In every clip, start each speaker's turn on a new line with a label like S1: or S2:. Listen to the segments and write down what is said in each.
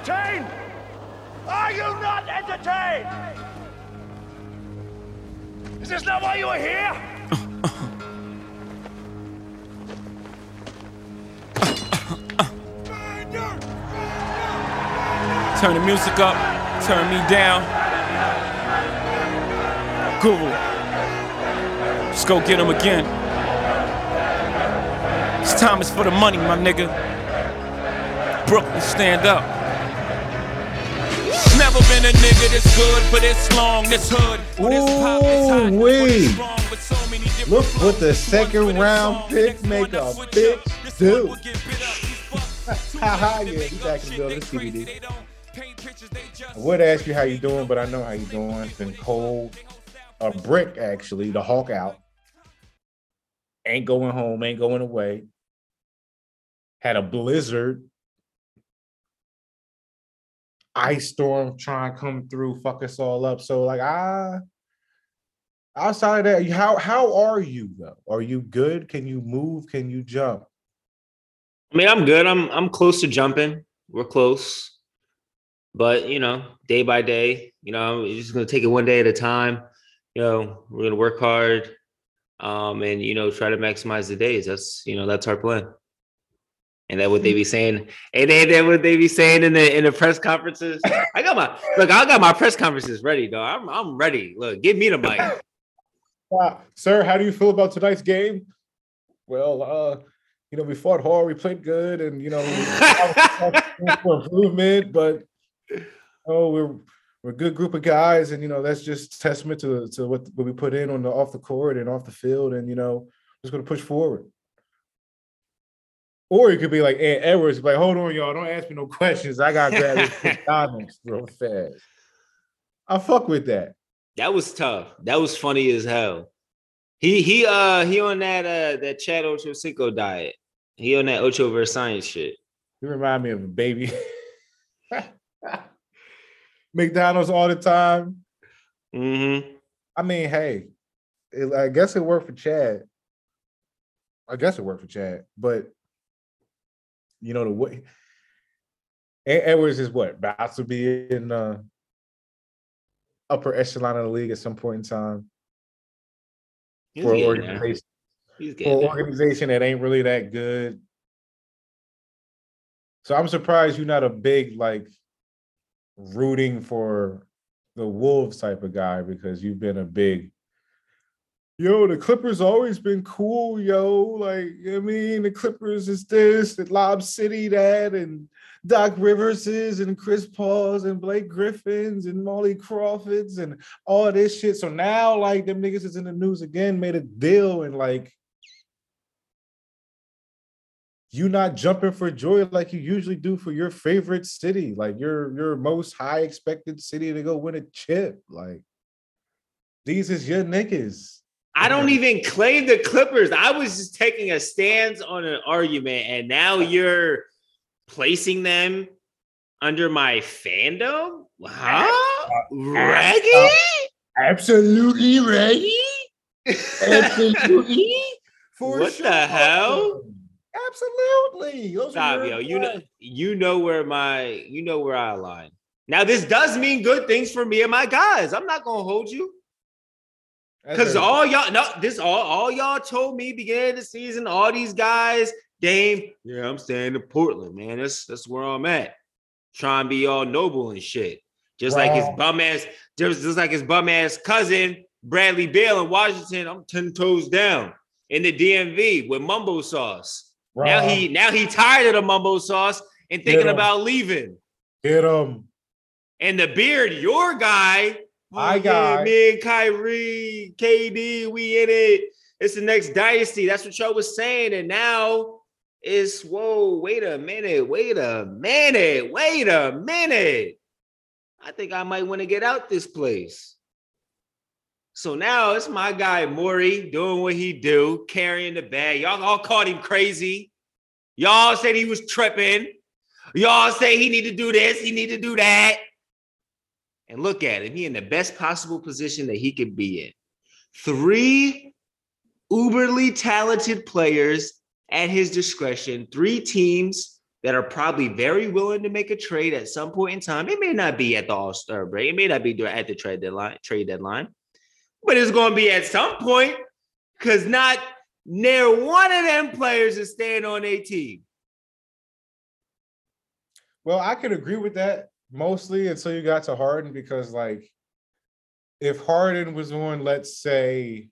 S1: entertained? Are you not entertained? Is this not why you are here?
S2: Turn the music up, turn me down. Guru. Let's go get him again. This time is for the money, my nigga. Brooklyn, stand up. Never been a nigga this good for this long, this hood. for this pop, this hot, for this
S3: Ooh-wee.
S2: strong, with so many different
S3: Look what the second
S2: One for this
S3: round pick make a bitch do.
S2: one will get bit up, these fucks. Two
S3: Haha, yeah, he back in the building,
S2: they
S3: CBD.
S2: they don't paint pictures, they just-
S3: I would ask you how you doing, but I know how you doing. It's been cold. A brick, actually, the Hawk out. Ain't going home, ain't going away. Had a blizzard. Ice storm trying to come through, fuck us all up. So, like, I outside of that, how how are you though? Are you good? Can you move? Can you jump?
S4: I mean, I'm good. I'm I'm close to jumping. We're close, but you know, day by day. You know, we're just gonna take it one day at a time. You know, we're gonna work hard, um, and you know, try to maximize the days. That's you know, that's our plan. And that what they be saying, and then that what they be saying in the in the press conferences. I got my look. I got my press conferences ready, though. I'm I'm ready. Look, give me the mic.
S3: Uh, sir, how do you feel about tonight's game? Well, uh, you know, we fought hard, we played good, and you know, for improvement, but oh, we're we're a good group of guys, and you know, that's just testament to to what, what we put in on the off the court and off the field, and you know, just gonna push forward. Or it could be like Ant Edwards, like, hold on, y'all, don't ask me no questions. I gotta grab this real fast. I fuck with that.
S4: That was tough. That was funny as hell. He he uh he on that uh that Chad Ocho Cinco diet. He on that Ocho versus science shit.
S3: He remind me of a baby. McDonald's all the time.
S4: Mm-hmm.
S3: I mean, hey, it- I guess it worked for Chad. I guess it worked for Chad, but you know the way Edwards is what about to be in uh, upper echelon of the league at some point in time
S4: He's
S3: for an organization for
S4: getting
S3: an
S4: there.
S3: organization that ain't really that good. So I'm surprised you're not a big like rooting for the Wolves type of guy because you've been a big yo, the Clippers always been cool, yo. Like, you know I mean, the Clippers is this, the Lob City that, and Doc Rivers is, and Chris Paul's, and Blake Griffins, and Molly Crawfords, and all this shit. So now, like, them niggas is in the news again, made a deal, and like, you not jumping for joy like you usually do for your favorite city, like your your most high expected city to go win a chip. Like, these is your niggas.
S4: I don't even claim the Clippers. I was just taking a stance on an argument, and now you're placing them under my fandom? Huh? Reggie?
S3: Absolutely Reggie. Absolutely. For
S4: What the hell?
S3: Absolutely. Those
S4: Stop, yo. You know, you know where my, you know where I align. Now, this does mean good things for me and my guys. I'm not gonna hold you because all y'all, no, this all, all y'all told me beginning of the season. All these guys, Dame, yeah, I'm staying in Portland, man. That's that's where I'm at. Trying to be all noble and shit, just like his bum ass, just just like his bum ass cousin Bradley Beal in Washington. I'm ten toes down in the DMV with mumbo sauce. Now he now he tired of the mumbo sauce and thinking about leaving.
S3: Get him.
S4: And the beard, your guy,
S3: My
S4: yeah, me and Kyrie, KD, we in it. It's the next dynasty. That's what y'all was saying. And now it's whoa, wait a minute, wait a minute, wait a minute. I think I might want to get out this place. So now it's my guy Morey doing what he do, carrying the bag. Y'all all called him crazy. Y'all said he was tripping. Y'all say he need to do this, he need to do that. And look at him. He in the best possible position that he could be in. Three uberly talented players at his discretion, three teams that are probably very willing to make a trade at some point in time. It may not be at the All Star break. It may not be at the trade deadline. Trade deadline, but it's going to be at some point because not near one of them players is staying on a team.
S3: Well, I could agree with that mostly until you got to Harden because, like, if Harden was on, let's say,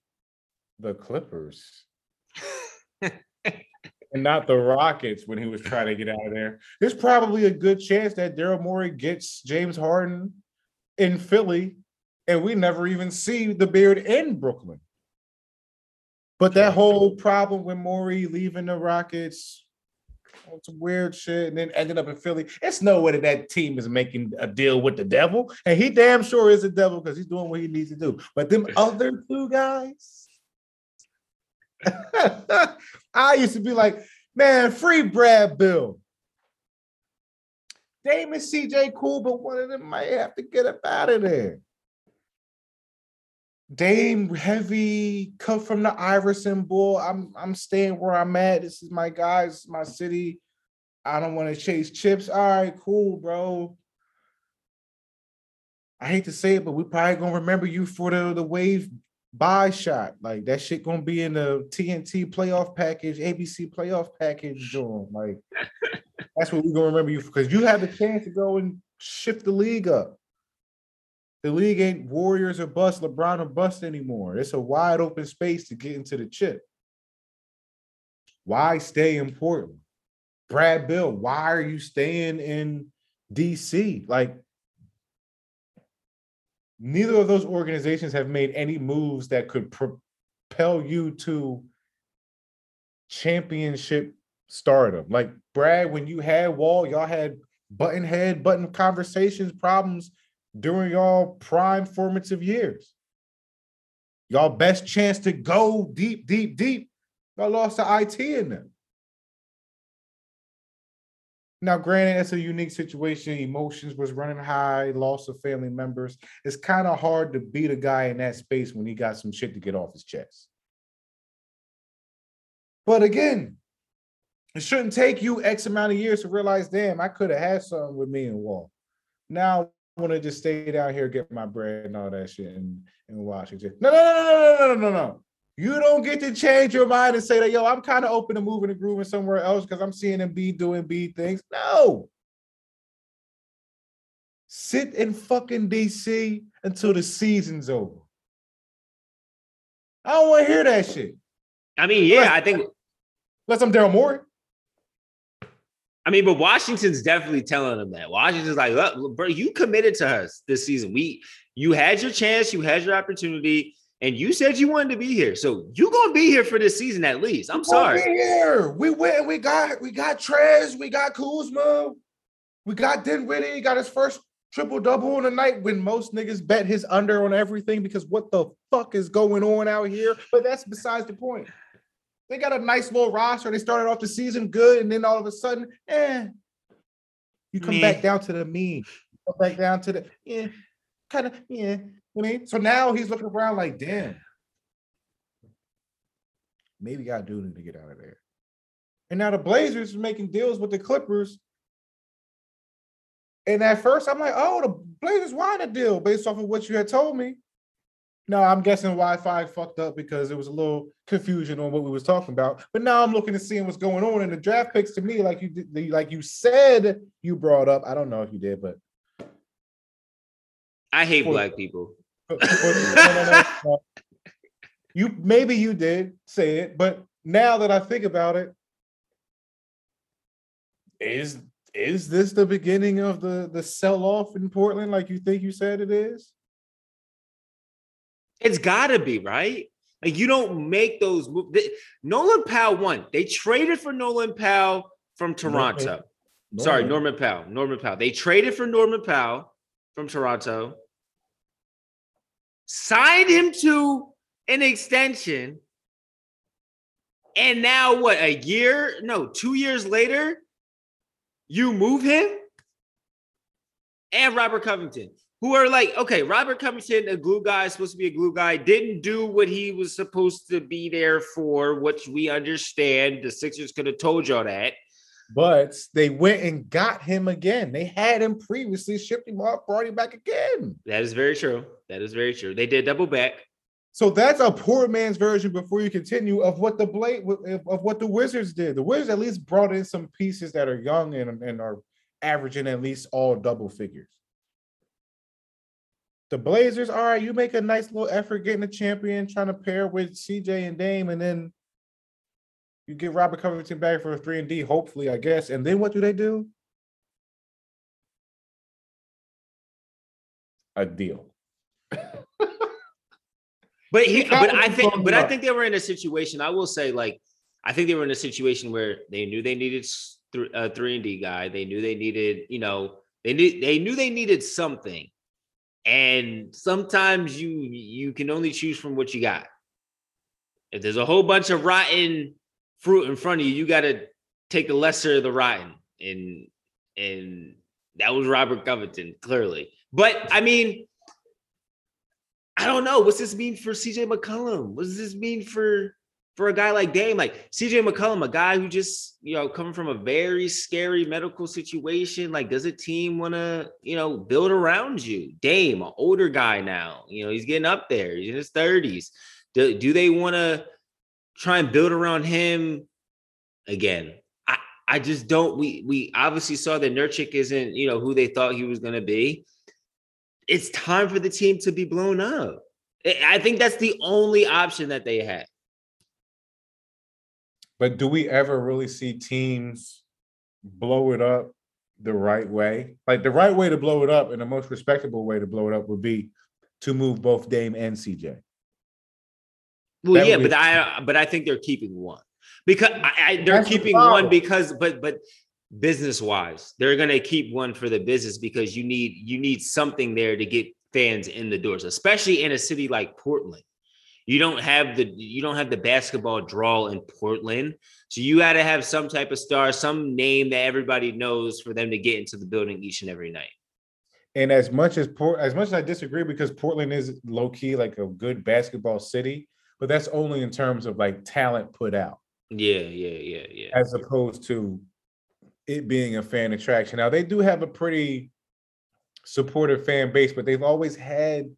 S3: the Clippers and not the Rockets when he was trying to get out of there, there's probably a good chance that Daryl Morey gets James Harden in Philly and we never even see the beard in Brooklyn. But that whole problem with Morey leaving the Rockets, some weird shit, and then ended up in Philly. It's no way that that team is making a deal with the devil, and he damn sure is a devil because he's doing what he needs to do. But them other two guys, I used to be like, man, free Brad Beal. Dame and CJ cool, but one of them might have to get up out of there. Dame heavy cut from the Iverson bull. I'm I'm staying where I'm at. This is my guys, my city. I don't want to chase chips. All right, cool, bro. I hate to say it, but we probably gonna remember you for the, the wave buy shot. Like that shit gonna be in the TNT playoff package, ABC playoff package, John. Like that's what we're gonna remember you for because you have the chance to go and shift the league up. The league ain't Warriors or bust, LeBron or bust anymore. It's a wide open space to get into the chip. Why stay in Portland? Brad Beal, why are you staying in DC? Like, neither of those organizations have made any moves that could propel you to championship stardom. Like, Brad, when you had Wall, y'all had button head, button conversations, problems during y'all prime formative years. Y'all best chance to go deep, deep, deep. Y'all lost to IT in them. Now, granted, it's a unique situation. Emotions was running high, loss of family members. It's kind of hard to beat a guy in that space when he got some shit to get off his chest. But again, it shouldn't take you X amount of years to realize, damn, I could have had something with me and Wall. Now want to just stay down here, get my bread and all that shit in, in Washington. No, no, no, no, no, no, no, no. You don't get to change your mind and say that, yo, I'm kind of open to moving and grooving somewhere else because I'm seeing them be doing B things. No. Sit in fucking DC until the season's over. I don't want to hear that shit.
S4: I mean, yeah, I think.
S3: Unless I'm Daryl Morey.
S4: I mean, but Washington's definitely telling them that. Washington's like, look, bro, you committed to us this season. We, you had your chance, you had your opportunity, and you said you wanted to be here. So you gonna be here for this season at least. I'm sorry.
S3: Here, we went. We got, we got Trez, we got Kuzma, we got Dinwiddie. He got his first triple double in the night when most niggas bet his under on everything because what the fuck is going on out here? But that's besides the point. They got a nice little roster. They started off the season good, and then all of a sudden, eh, you come back down to the mean. Come back down to the yeah, kind of yeah. I mean, so now he's looking around like, damn, maybe I do need to get out of there. And now the Blazers are making deals with the Clippers. And at first, I'm like, oh, the Blazers wanted a deal based off of what you had told me. No, I'm guessing Wi-Fi fucked up because there was a little confusion on what we was talking about. But now I'm looking to seeing what's going on in the draft picks. To me, like you did, like you said, you brought up. I don't know if you did, but
S4: I hate for, black people. Uh, uh, uh, for,
S3: for, you maybe you did say it, but now that I think about it, is is this the beginning of the the sell off in Portland? Like you think you said it is?
S4: It's got to be right. Like you don't make those moves. Nolan Powell won. They traded for Nolan Powell from Toronto. Norman. Sorry, Norman Powell. Norman Powell. They traded for Norman Powell from Toronto. Signed him to an extension. And now what? A year? No, two years later, you move him and Robert Covington who are like, okay, Robert Covington, a glue guy, supposed to be a glue guy, didn't do what he was supposed to be there for, which we understand. The Sixers could have told y'all that.
S3: But they went and got him again. They had him previously, shipped him off, brought him back again.
S4: That is very true. That is very true. They did double back.
S3: So that's a poor man's version. Before you continue, of what the blade of what the Wizards did. The Wizards at least brought in some pieces that are young and, and are averaging at least all double figures. The Blazers, all right, you make a nice little effort getting a champion, trying to pair with CJ and Dame, and then you get Robert Covington back for a three and D, hopefully, I guess. And then what do they do? A deal.
S4: But he, but I think, but I think they were in a situation. I will say, like, I think they were in a situation where they knew they needed a three and D guy. They knew they needed, you know, they knew they knew they needed something. And sometimes you you can only choose from what you got. If there's a whole bunch of rotten fruit in front of you, you got to take the lesser of the rotten. And and that was Robert Covington, clearly. But I mean, I don't know. What's this mean for CJ McCollum? What does this mean for for a guy like Dame? Like CJ McCollum, a guy who just you know coming from a very scary medical situation. Like, does a team want to you know build around you? Dame, an older guy now. You know he's getting up there. He's in his thirties. Do, do they want to try and build around him again? I I just don't. We we obviously saw that Nurkic isn't you know who they thought he was going to be it's time for the team to be blown up. I think that's the only option that they had.
S3: But do we ever really see teams blow it up the right way? Like the right way to blow it up and the most respectable way to blow it up would be to move both Dame and CJ.
S4: Well,
S3: That
S4: yeah, but I but I think they're keeping one because I, I, they're
S3: That's
S4: keeping
S3: problem.
S4: one because but but business wise they're gonna keep one for the business because you need you need something there to get fans in the doors, especially in a city like Portland. You don't have the you don't have the basketball draw in Portland, so you got to have some type of star, some name that everybody knows for them to get into the building each and every night.
S3: And as much as Port, as much as I disagree because Portland is low key like a good basketball city, but that's only in terms of like talent put out,
S4: Yeah, yeah, yeah, yeah.
S3: as opposed to it being a fan attraction. Now they do have a pretty supportive fan base, but they've always had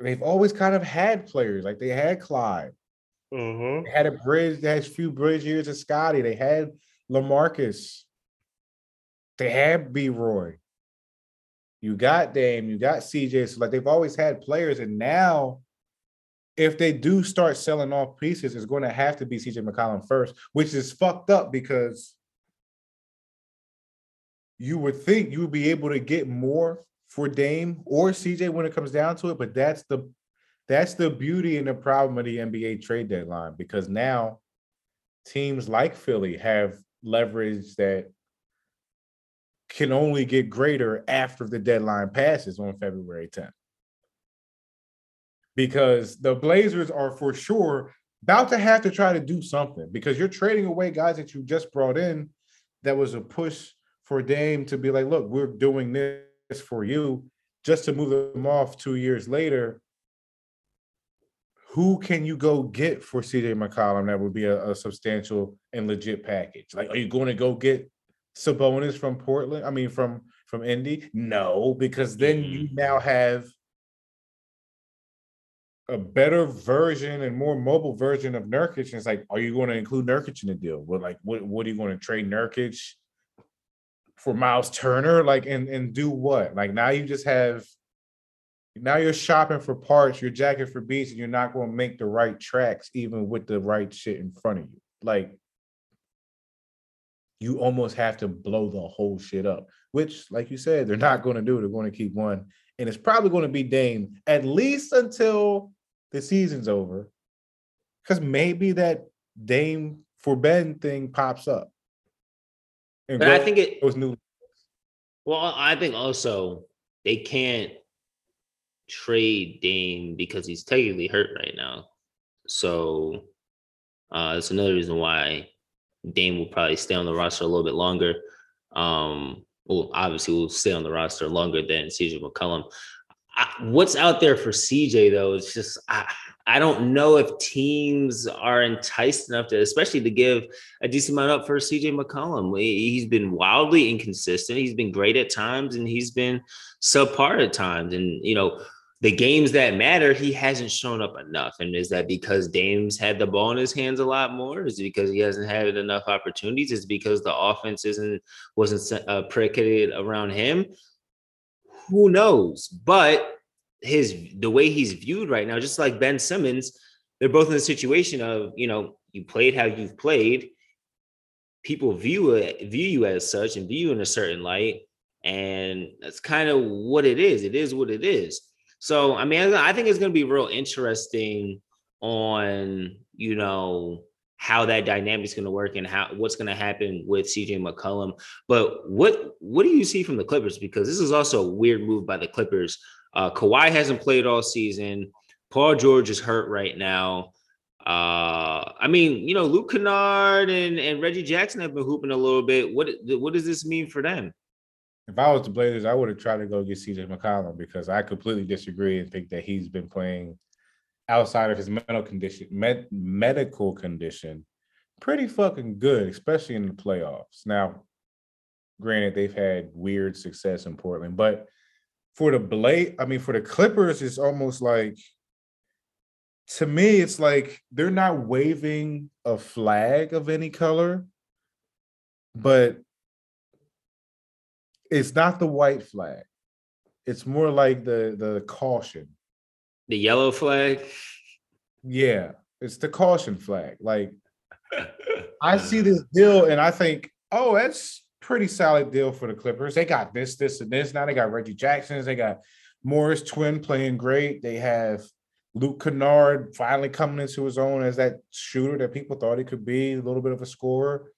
S3: they've always kind of had players like they had Clyde,
S4: Uh-huh.
S3: they had a bridge, they had a few bridge years of Scotty, they had Lamarcus, they had B Roy. You got Dame, you got CJ. So like they've always had players, and now if they do start selling off pieces, it's going to have to be CJ McCollum first, which is fucked up because you would think you would be able to get more for Dame or CJ when it comes down to it, but that's the that's the beauty and the problem of the NBA trade deadline because now teams like Philly have leverage that can only get greater after the deadline passes on February 10th. Because the Blazers are for sure about to have to try to do something because you're trading away guys that you just brought in. That was a push for Dame to be like, look, we're doing this for you just to move them off two years later. Who can you go get for CJ McCollum that would be a, a substantial and legit package? Like, are you going to go get Sabonis from Portland? I mean, from from Indy? No, because then you now have a better version and more mobile version of Nurkic. And it's like, are you going to include Nurkic in the deal? Well, like, what what are you going to trade Nurkic for Miles Turner? Like, and and do what? Like now you just have now you're shopping for parts, you're jacking for beats, and you're not going to make the right tracks even with the right shit in front of you. Like you almost have to blow the whole shit up, which, like you said, they're not going to do. They're going to keep one, and it's probably going to be Dame at least until the season's over, because maybe that Dame for Ben thing pops up. And
S4: But I think it
S3: was new.
S4: well, I think also they can't trade Dame because he's technically hurt right now. So uh that's another reason why Dame will probably stay on the roster a little bit longer. Um well obviously will stay on the roster longer than CJ McCollum. What's out there for CJ though? It's just I, I don't know if teams are enticed enough to, especially to give a decent amount up for CJ McCollum. He, has been wildly inconsistent. He's been great at times, and he's been subpar at times. And you know, the games that matter, he hasn't shown up enough. And is that because Dame's had the ball in his hands a lot more? Is it because he hasn't had enough opportunities? Is because the offense isn't wasn't uh, predicated around him? Who knows? But his the way he's viewed right now, just like Ben Simmons, they're both in the situation of you know you played how you've played. People view it view you as such and view you in a certain light, and that's kind of what it is. It is what it is. So I mean, I think it's going to be real interesting on you know how that dynamic is going to work and how what's going to happen with CJ McCollum. But what what do you see from the Clippers? Because this is also a weird move by the Clippers uh, Kawhi hasn't played all season. Paul George is hurt right now. Uh, I mean, you know, Luke Kennard and, and Reggie Jackson have been hooping a little bit. What what does this mean for them?
S3: If I was the Blazers, I would have tried to go get CJ McCollum because I completely disagree and think that he's been playing outside of his mental condition, med, medical condition, pretty fucking good, especially in the playoffs. Now, granted, they've had weird success in Portland, but for the Blade, I mean, for the Clippers, it's almost like to me, it's like they're not waving a flag of any color, but it's not the white flag. It's more like the the caution.
S4: The yellow flag.
S3: Yeah, it's the caution flag. Like I see this deal and I think, oh, that's pretty solid deal for the Clippers. They got this, this, and this. Now they got Reggie Jackson's. They got Morris Twin playing great. They have Luke Kennard finally coming into his own as that shooter that people thought he could be, a little bit of a scorer,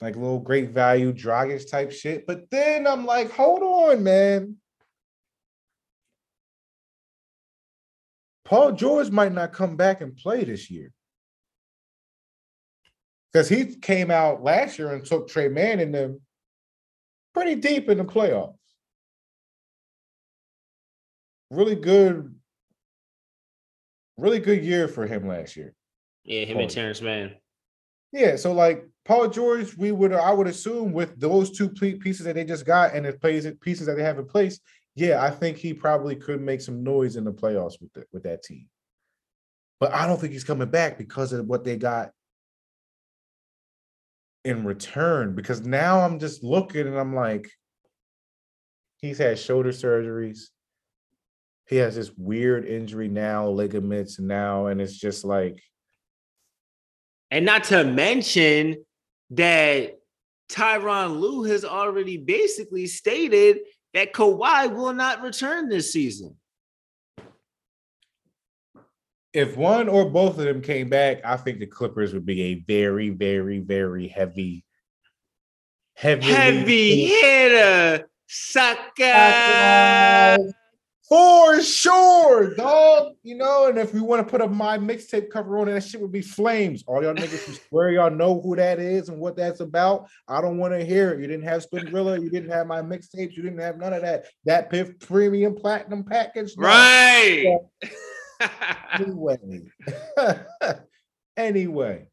S3: like a little great value Dragic type shit. But then I'm like, hold on, man. Paul George might not come back and play this year. Because he came out last year and took Trey Mann in them pretty deep in the playoffs. Really good, really good year for him last year.
S4: Yeah, him and Terance Mann.
S3: Yeah, so like Paul George, we would I would assume with those two pieces that they just got and the pieces that they have in place, yeah, I think he probably could make some noise in the playoffs with the, with that team. But I don't think he's coming back because of what they got in return because now I'm just looking and I'm like, he's had shoulder surgeries. He has this weird injury now, ligaments now, and it's just like.
S4: And not to mention that Tyronn Lue has already basically stated that Kawhi will not return this season.
S3: If one or both of them came back, I think the Clippers would be a very, very, very heavy,
S4: heavy, heavy hitter, sucker.
S3: For sure, dog. You know, and if we want to put up my mixtape cover on it, that shit would be flames. All y'all niggas who swear y'all know who that is and what that's about. I don't want to hear it. You didn't have Spinrilla, you didn't have my mixtapes, you didn't have none of that. That Piff Premium Platinum package.
S4: No. Right.
S3: anyway, anyway,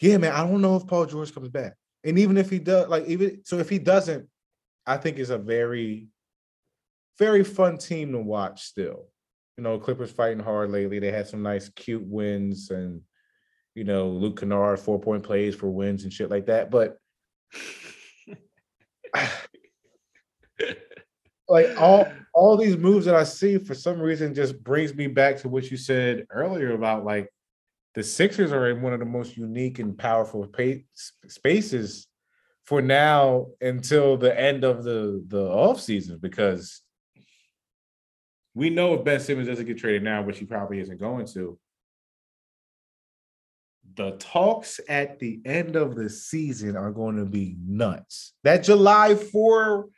S3: yeah, man. I don't know if Paul George comes back, and even if he does, like even so, if he doesn't, I think it's a very, very fun team to watch. Still, you know, Clippers fighting hard lately. They had some nice, cute wins, and you know, Luke Kennard four point plays for wins and shit like that. But like all all these moves that I see for some reason just brings me back to what you said earlier about like the Sixers are in one of the most unique and powerful spaces for now until the end of the the off season because we know if Ben Simmons doesn't get traded now, which he probably isn't going to. The talks at the end of the season are going to be nuts. That July 4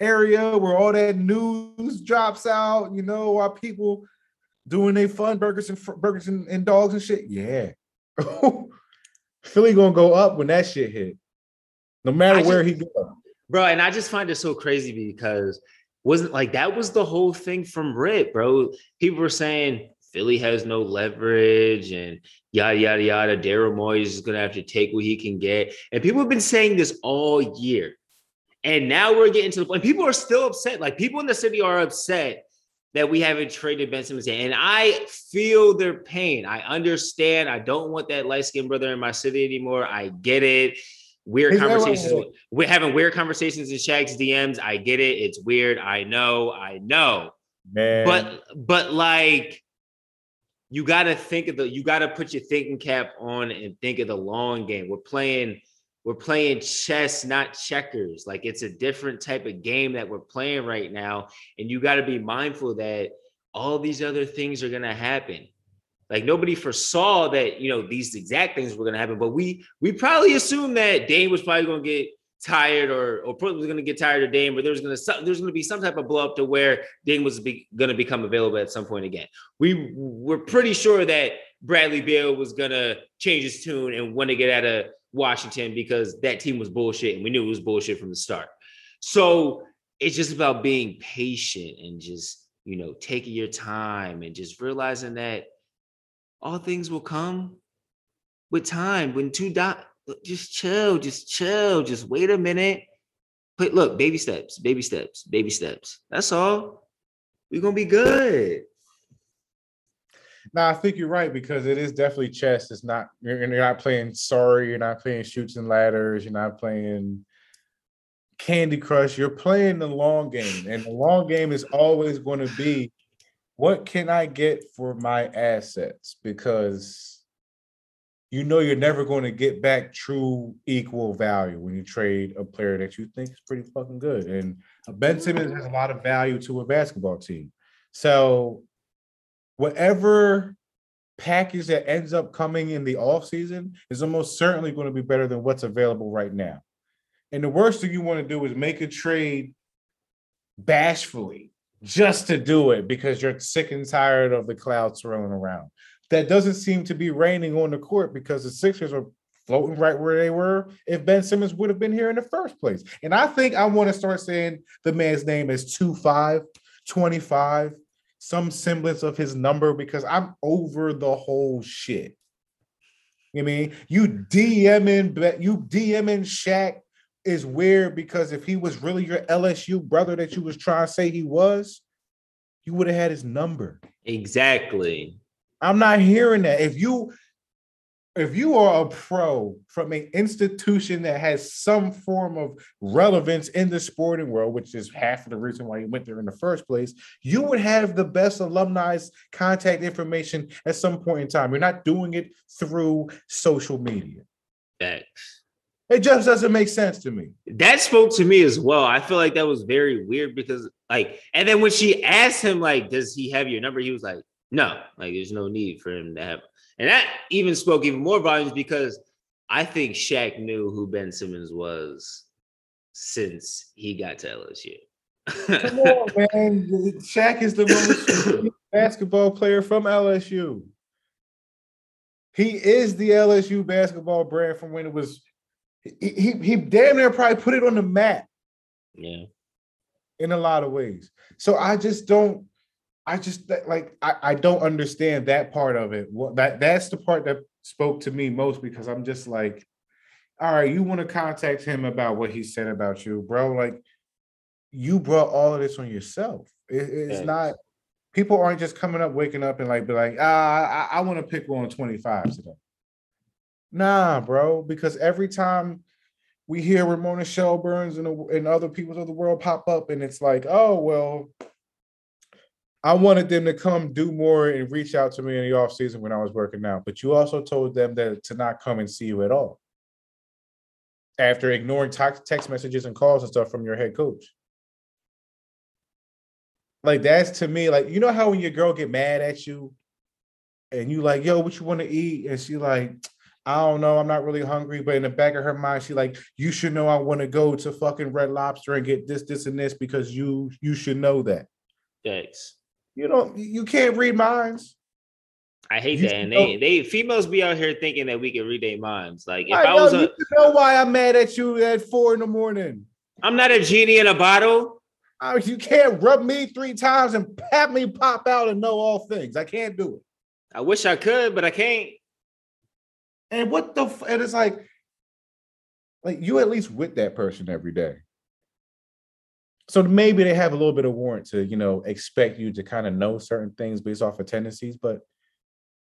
S3: area where all that news drops out, you know, while people doing their fun burgers and burgers and, and dogs and shit. Yeah. Philly gonna go up when that shit hit. No matter where he goes.
S4: Bro, and I just find it so crazy because wasn't like that was the whole thing from Rip, bro. People were saying Philly has no leverage and yada yada yada. Daryl Morey is gonna have to take what he can get, and people have been saying this all year. And now we're getting to the point. People are still upset. Like people in the city are upset that we haven't traded Ben Simmons. And I feel their pain. I understand. I don't want that light skinned brother in my city anymore. I get it. Weird
S3: that
S4: conversations. We're having weird conversations in Shaq's DMs. I get it. It's weird. I know. I know.
S3: Man,
S4: But but like you got to think of the you got to put your thinking cap on and think of the long game. We're playing we're playing chess, not checkers. Like it's a different type of game that we're playing right now, and you got to be mindful that all these other things are gonna happen. Like nobody foresaw that you know these exact things were gonna happen, but we we probably assumed that Dame was probably gonna get tired or or Portland was going to get tired of Dame, but there's going to there's going to be some type of blow up to where Dame was be, going to become available at some point again. We were pretty sure that Bradley Beal was going to change his tune and want to get out of Washington because that team was bullshit and we knew it was bullshit from the start. So it's just about being patient and just you know taking your time and just realizing that all things will come with time when two dot just chill, just chill, just wait a minute. But look, baby steps, baby steps, baby steps. That's all. We're gonna be good.
S3: No, I think you're right because it is definitely chess. It's not you're, you're not playing sorry, you're not playing Chutes and Ladders, you're not playing Candy Crush. You're playing the long game, and the long game is always going to be what can I get for my assets because you know you're never going to get back true equal value when you trade a player that you think is pretty fucking good. And Ben Simmons has a lot of value to a basketball team. So whatever package that ends up coming in the offseason is almost certainly going to be better than what's available right now. And the worst thing you want to do is make a trade bashfully just to do it because you're sick and tired of the clouds swirling around. That doesn't seem to be raining on the court because the Sixers are floating right where they were if Ben Simmons would have been here in the first place. And I think I want to start saying the man's name is 25, 25, some semblance of his number because I'm over the whole shit. You know I mean you DMing, you DMing Shaq is weird because if he was really your LSU brother that you was trying to say he was, you would have had his number.
S4: Exactly.
S3: I'm not hearing that. If you if you are a pro from an institution that has some form of relevance in the sporting world, which is half of the reason why you went there in the first place, you would have the best alumni's contact information at some point in time. You're not doing it through social media.
S4: Facts.
S3: It just doesn't make sense to me.
S4: That spoke to me as well. I feel like that was very weird because, like, and then when she asked him, like, does he have your number? He was like, no, like, there's no need for him to have. And that even spoke even more volumes because I think Shaq knew who Ben Simmons was since he got to LSU.
S3: Come on, man. Shaq is the most basketball player from LSU. He is the LSU basketball brand from when it was. He, he, he damn near probably put it on the map
S4: yeah.
S3: in a lot of ways. So I just don't. I just like I, I don't understand that part of it. What that that's the part that spoke to me most because I'm just like, all right, you want to contact him about what he said about you, bro? Like, you brought all of this on yourself. It, it's
S4: Thanks.
S3: not. People aren't just coming up, waking up, and like be like, ah, I, I want to pick one 25 today. Nah, bro, because every time we hear Ramona Shelburnes and, and other peoples of the world pop up, and it's like, oh well, I wanted them to come do more and reach out to me in the off season when I was working out. But you also told them that to not come and see you at all after ignoring text messages and calls and stuff from your head coach. Like that's to me, like you know how when your girl get mad at you and you like, yo, what you want to eat? And she like, I don't know, I'm not really hungry. But in the back of her mind, she like, you should know I want to go to fucking Red Lobster and get this, this, and this because you you should know that.
S4: Thanks.
S3: You don't you can't read minds.
S4: I hate
S3: You
S4: that. And
S3: know-
S4: they they females be out here thinking that we can read their minds. Like if
S3: I,
S4: I,
S3: know,
S4: was
S3: you
S4: a
S3: should know why I'm mad at you at four in the morning.
S4: I'm not a genie in a bottle.
S3: I you can't rub me three times and have me pop out and know all things. I can't do it.
S4: I wish I could, but I can't.
S3: And what the f- and it's like, like you at least with that person every day. So maybe they have a little bit of warrant to, you know, expect you to kind of know certain things based off of tendencies. But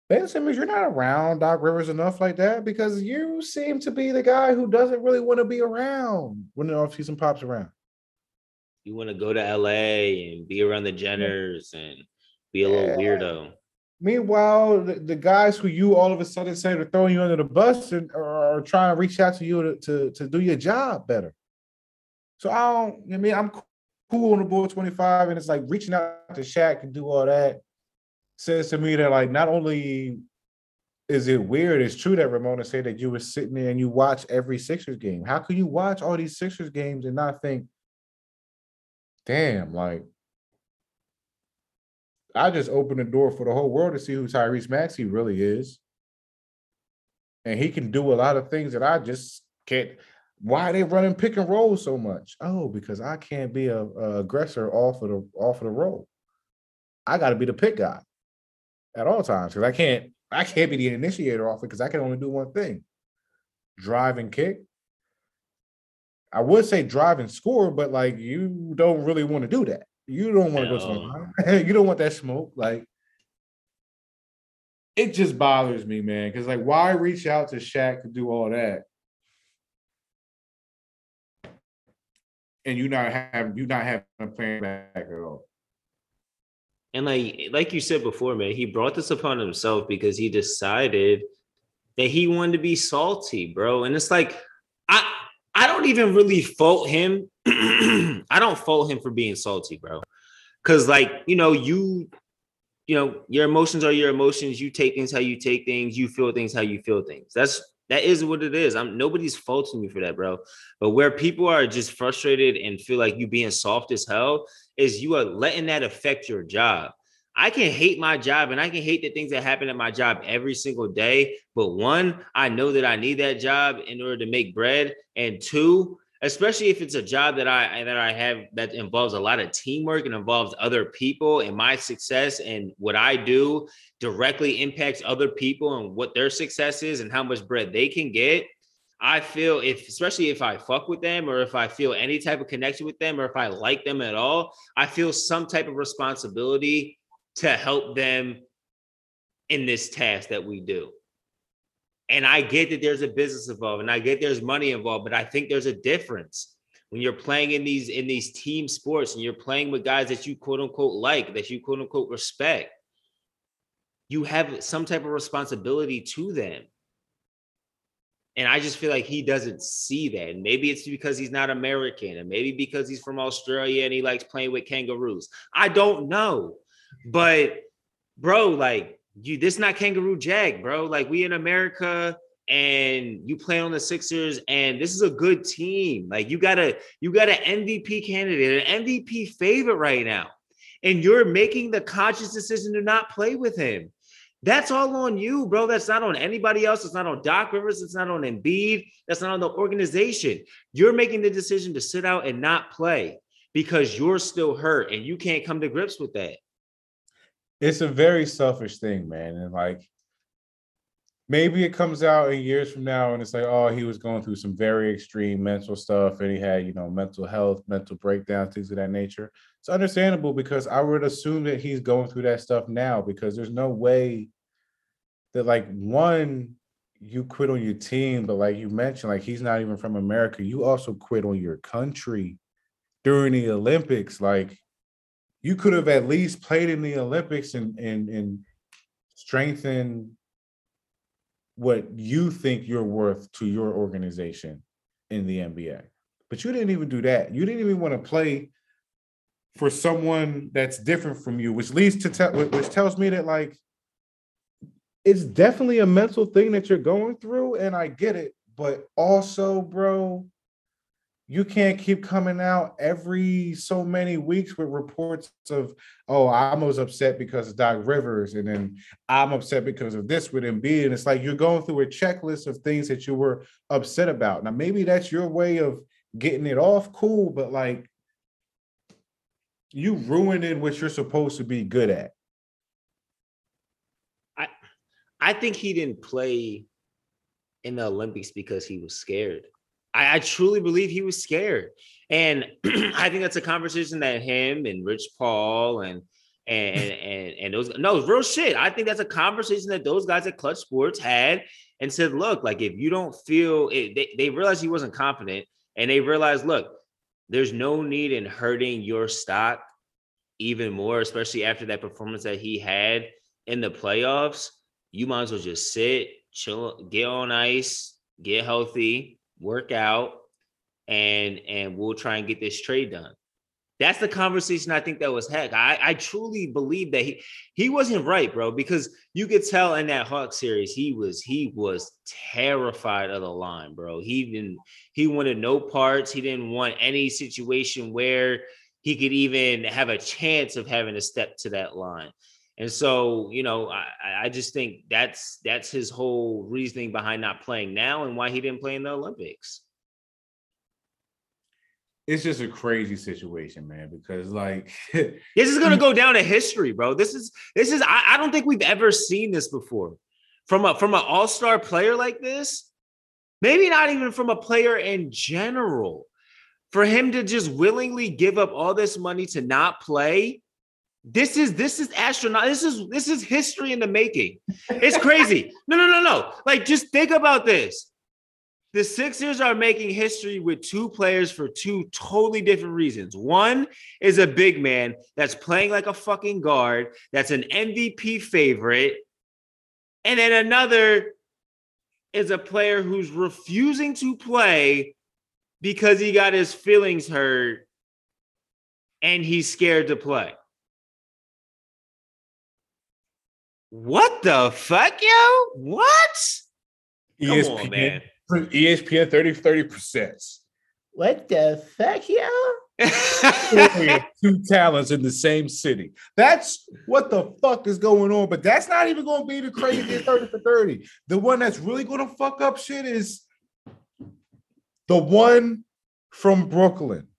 S3: Ben Simmons, you're not around Doc Rivers enough like that because you seem to be the guy who doesn't really want to be around when the offseason pops around.
S4: You want to go to LA and be around the Jenners and be a little weirdo.
S3: Meanwhile, the, the guys who you all of a sudden say are throwing you under the bus and are, trying to reach out to you to, to, to do your job better. So I don't, I mean, I'm cool on the board 25, and it's like reaching out to Shaq and do all that says to me that like not only is it weird, it's true that Ramona said that you were sitting there and you watch every Sixers game. How can you watch all these Sixers games and not think, damn, like I just opened the door for the whole world to see who Tyrese Maxey really is. And he can do a lot of things that I just can't. Why are they running pick and roll so much? Oh, because I can't be a, a aggressor off of the off of the roll. I got to be the pick guy at all times because I can't I can't be the initiator off it because I can only do one thing: drive and kick. I would say drive and score, but like you don't really want to do that. You don't want to go to you don't want that smoke. Like it just bothers me, man. Because like, why reach out to Shaq to do all that, and you not have you not having a plan back at all?
S4: And like like you said before, man, he brought this upon himself because he decided that he wanted to be salty, bro. And it's like I I don't even really fault him. I don't fault him for being salty, bro. Cause like, you know, you you know, your emotions are your emotions. You take things how you take things, you feel things how you feel things. That's that is what it is. I'm nobody's faulting you for that, bro. But where people are just frustrated and feel like you being soft as hell is you are letting that affect your job. I can hate my job and I can hate the things that happen at my job every single day. But one, I know that I need that job in order to make bread. And two, especially if it's a job that I that I have that involves a lot of teamwork and involves other people and my success and what I do directly impacts other people and what their success is and how much bread they can get. I feel if, especially if I fuck with them or if I feel any type of connection with them or if I like them at all, I feel some type of responsibility to help them in this task that we do. And I get that there's a business involved and I get there's money involved, but I think there's a difference when you're playing in these in these team sports and you're playing with guys that you quote unquote like, that you quote unquote respect. You have some type of responsibility to them. And I just feel like he doesn't see that. And maybe it's because he's not American, and maybe because he's from Australia and he likes playing with kangaroos. I don't know. But bro, like you this is not kangaroo jack, bro. Like we in America and you play on the Sixers, and this is a good team. Like you got a you got an MVP candidate, an MVP favorite right now, and you're making the conscious decision to not play with him. That's all on you, bro. That's not on anybody else. It's not on Doc Rivers. It's not on Embiid. That's not on the organization. You're making the decision to sit out and not play because you're still hurt and you can't come to grips with that.
S3: It's a very selfish thing, man. And like maybe it comes out in years from now and it's like, oh, he was going through some very extreme mental stuff and he had, you know, mental health, mental breakdowns, things of that nature. It's understandable because I would assume that he's going through that stuff now because there's no way that like one you quit on your team, but like you mentioned, like he's not even from America. You also quit on your country during the Olympics. Like you could have at least played in the Olympics and and and strengthened what you think you're worth to your organization in the NBA. But you didn't even do that. You didn't even want to play for someone that's different from you, which leads to tell which tells me that like it's definitely a mental thing that you're going through, and I get it. But also, bro, you can't keep coming out every so many weeks with reports of, oh, I'm was upset because of Doc Rivers, and then I'm upset because of this with Embiid. And it's like you're going through a checklist of things that you were upset about. Now, maybe that's your way of getting it off, cool, but like you ruining what you're supposed to be good at.
S4: I I think he didn't play in the Olympics because he was scared. I, I truly believe he was scared. And I think that's a conversation that him and Rich Paul and and and and those no real shit. I think that's a conversation that those guys at Clutch Sports had and said, look, like if you don't feel it, they, they realized he wasn't confident and they realized, look, there's no need in hurting your stock even more, especially after that performance that he had in the playoffs. You might as well just sit, chill, get on ice, get healthy, work out, and and we'll try and get this trade done. That's the conversation I think that was heck. I, I truly believe that he he wasn't right, bro, because you could tell in that Hawk series he was he was terrified of the line, bro. He didn't he wanted no parts. He didn't want any situation where he could even have a chance of having to step to that line. And so, you know, I, I just think that's that's his whole reasoning behind not playing now and why he didn't play in the Olympics.
S3: It's just a crazy situation, man, because like
S4: this is gonna go down to history, bro. This is this is I, I don't think we've ever seen this before. From a from an all-star player like this, maybe not even from a player in general. For him to just willingly give up all this money to not play this is this is astronaut. This is this is history in the making. It's crazy. no, no, no, no. Like just think about this. The Sixers are making history with two players for two totally different reasons. One is a big man that's playing like a fucking guard, that's an MVP favorite. And then another is a player who's refusing to play because he got his feelings hurt and he's scared to play. What the fuck, yo? What? Come
S3: ESPN,
S4: on, man.
S3: ESPN 30 30%. What the fuck, yo? two talents in the same city. That's what the fuck is going on. But that's not even going to be the craziest 30 for 30. The one that's really going to fuck up shit is the one from Brooklyn.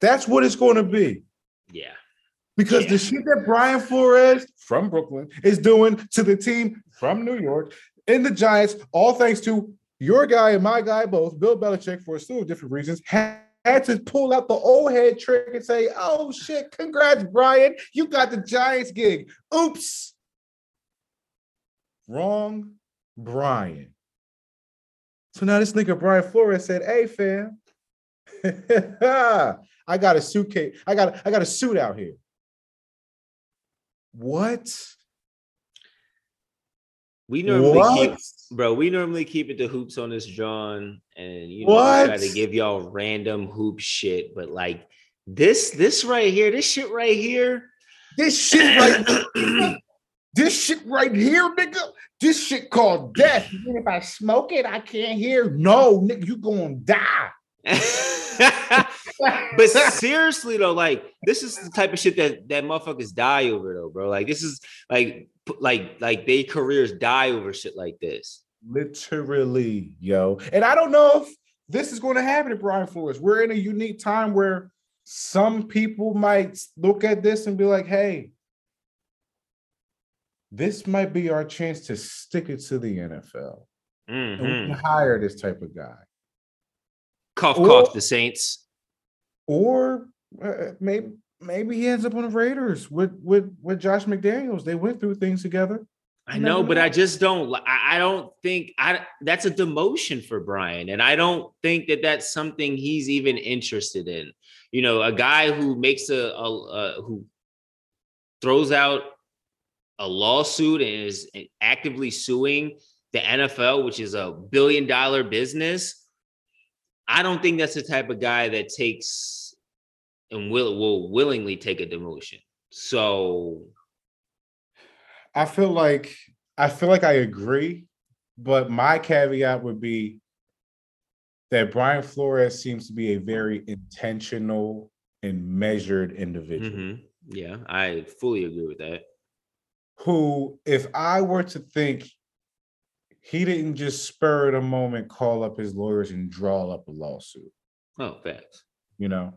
S3: That's what it's going to be.
S4: yeah.
S3: Because
S4: Yeah.
S3: the shit that Brian Flores from Brooklyn is doing to the team from New York in the Giants, all thanks to your guy and my guy both, Bill Belichick, for a slew of different reasons, had, to pull out the old head trick and say, oh shit, congrats, Brian. You got the Giants gig. Oops. Wrong, Brian. So now this nigga Brian Flores said, hey fam, I got a suitcase. I got I got a suit out here. What?
S4: We normally keep bro, we normally keep it to hoops on this John, and you know we try to give y'all random hoop shit, but like this, this right here, this shit right here.
S3: This shit right this shit right here, nigga. This shit called death. Even if I smoke it, I can't hear. No, nigga, you gonna die.
S4: but seriously though, like this is the type of shit that that motherfuckers die over though, bro. Like this is like like like their careers die over shit like this.
S3: Literally, yo. And I don't know if this is going to happen to Brian Flores. We're in a unique time where some people might look at this and be like, hey, this might be our chance to stick it to the NFL. And we
S4: Mhm.
S3: can hire this type of guy.
S4: Cough,
S3: Or-
S4: cough, the Saints.
S3: Or uh, maybe maybe he ends up on the Raiders with with with Josh McDaniels. They went through things together.
S4: I know, but. I just don't. I, I don't think I. That's a demotion for Brian, and I don't think that that's something he's even interested in. You know, a guy who makes a, a, a who throws out a lawsuit and is actively suing the NFL, which is a billion dollar business. I don't think that's the type of guy that takes and will will willingly take a demotion. So
S3: I feel like I feel like I agree, but my caveat would be that Brian Flores seems to be a very intentional and measured individual.
S4: mhm, yeah, I fully agree with that.
S3: Who, if I were to think he didn't just spur at a moment call up his lawyers and draw up a lawsuit,
S4: Oh, facts.
S3: you know,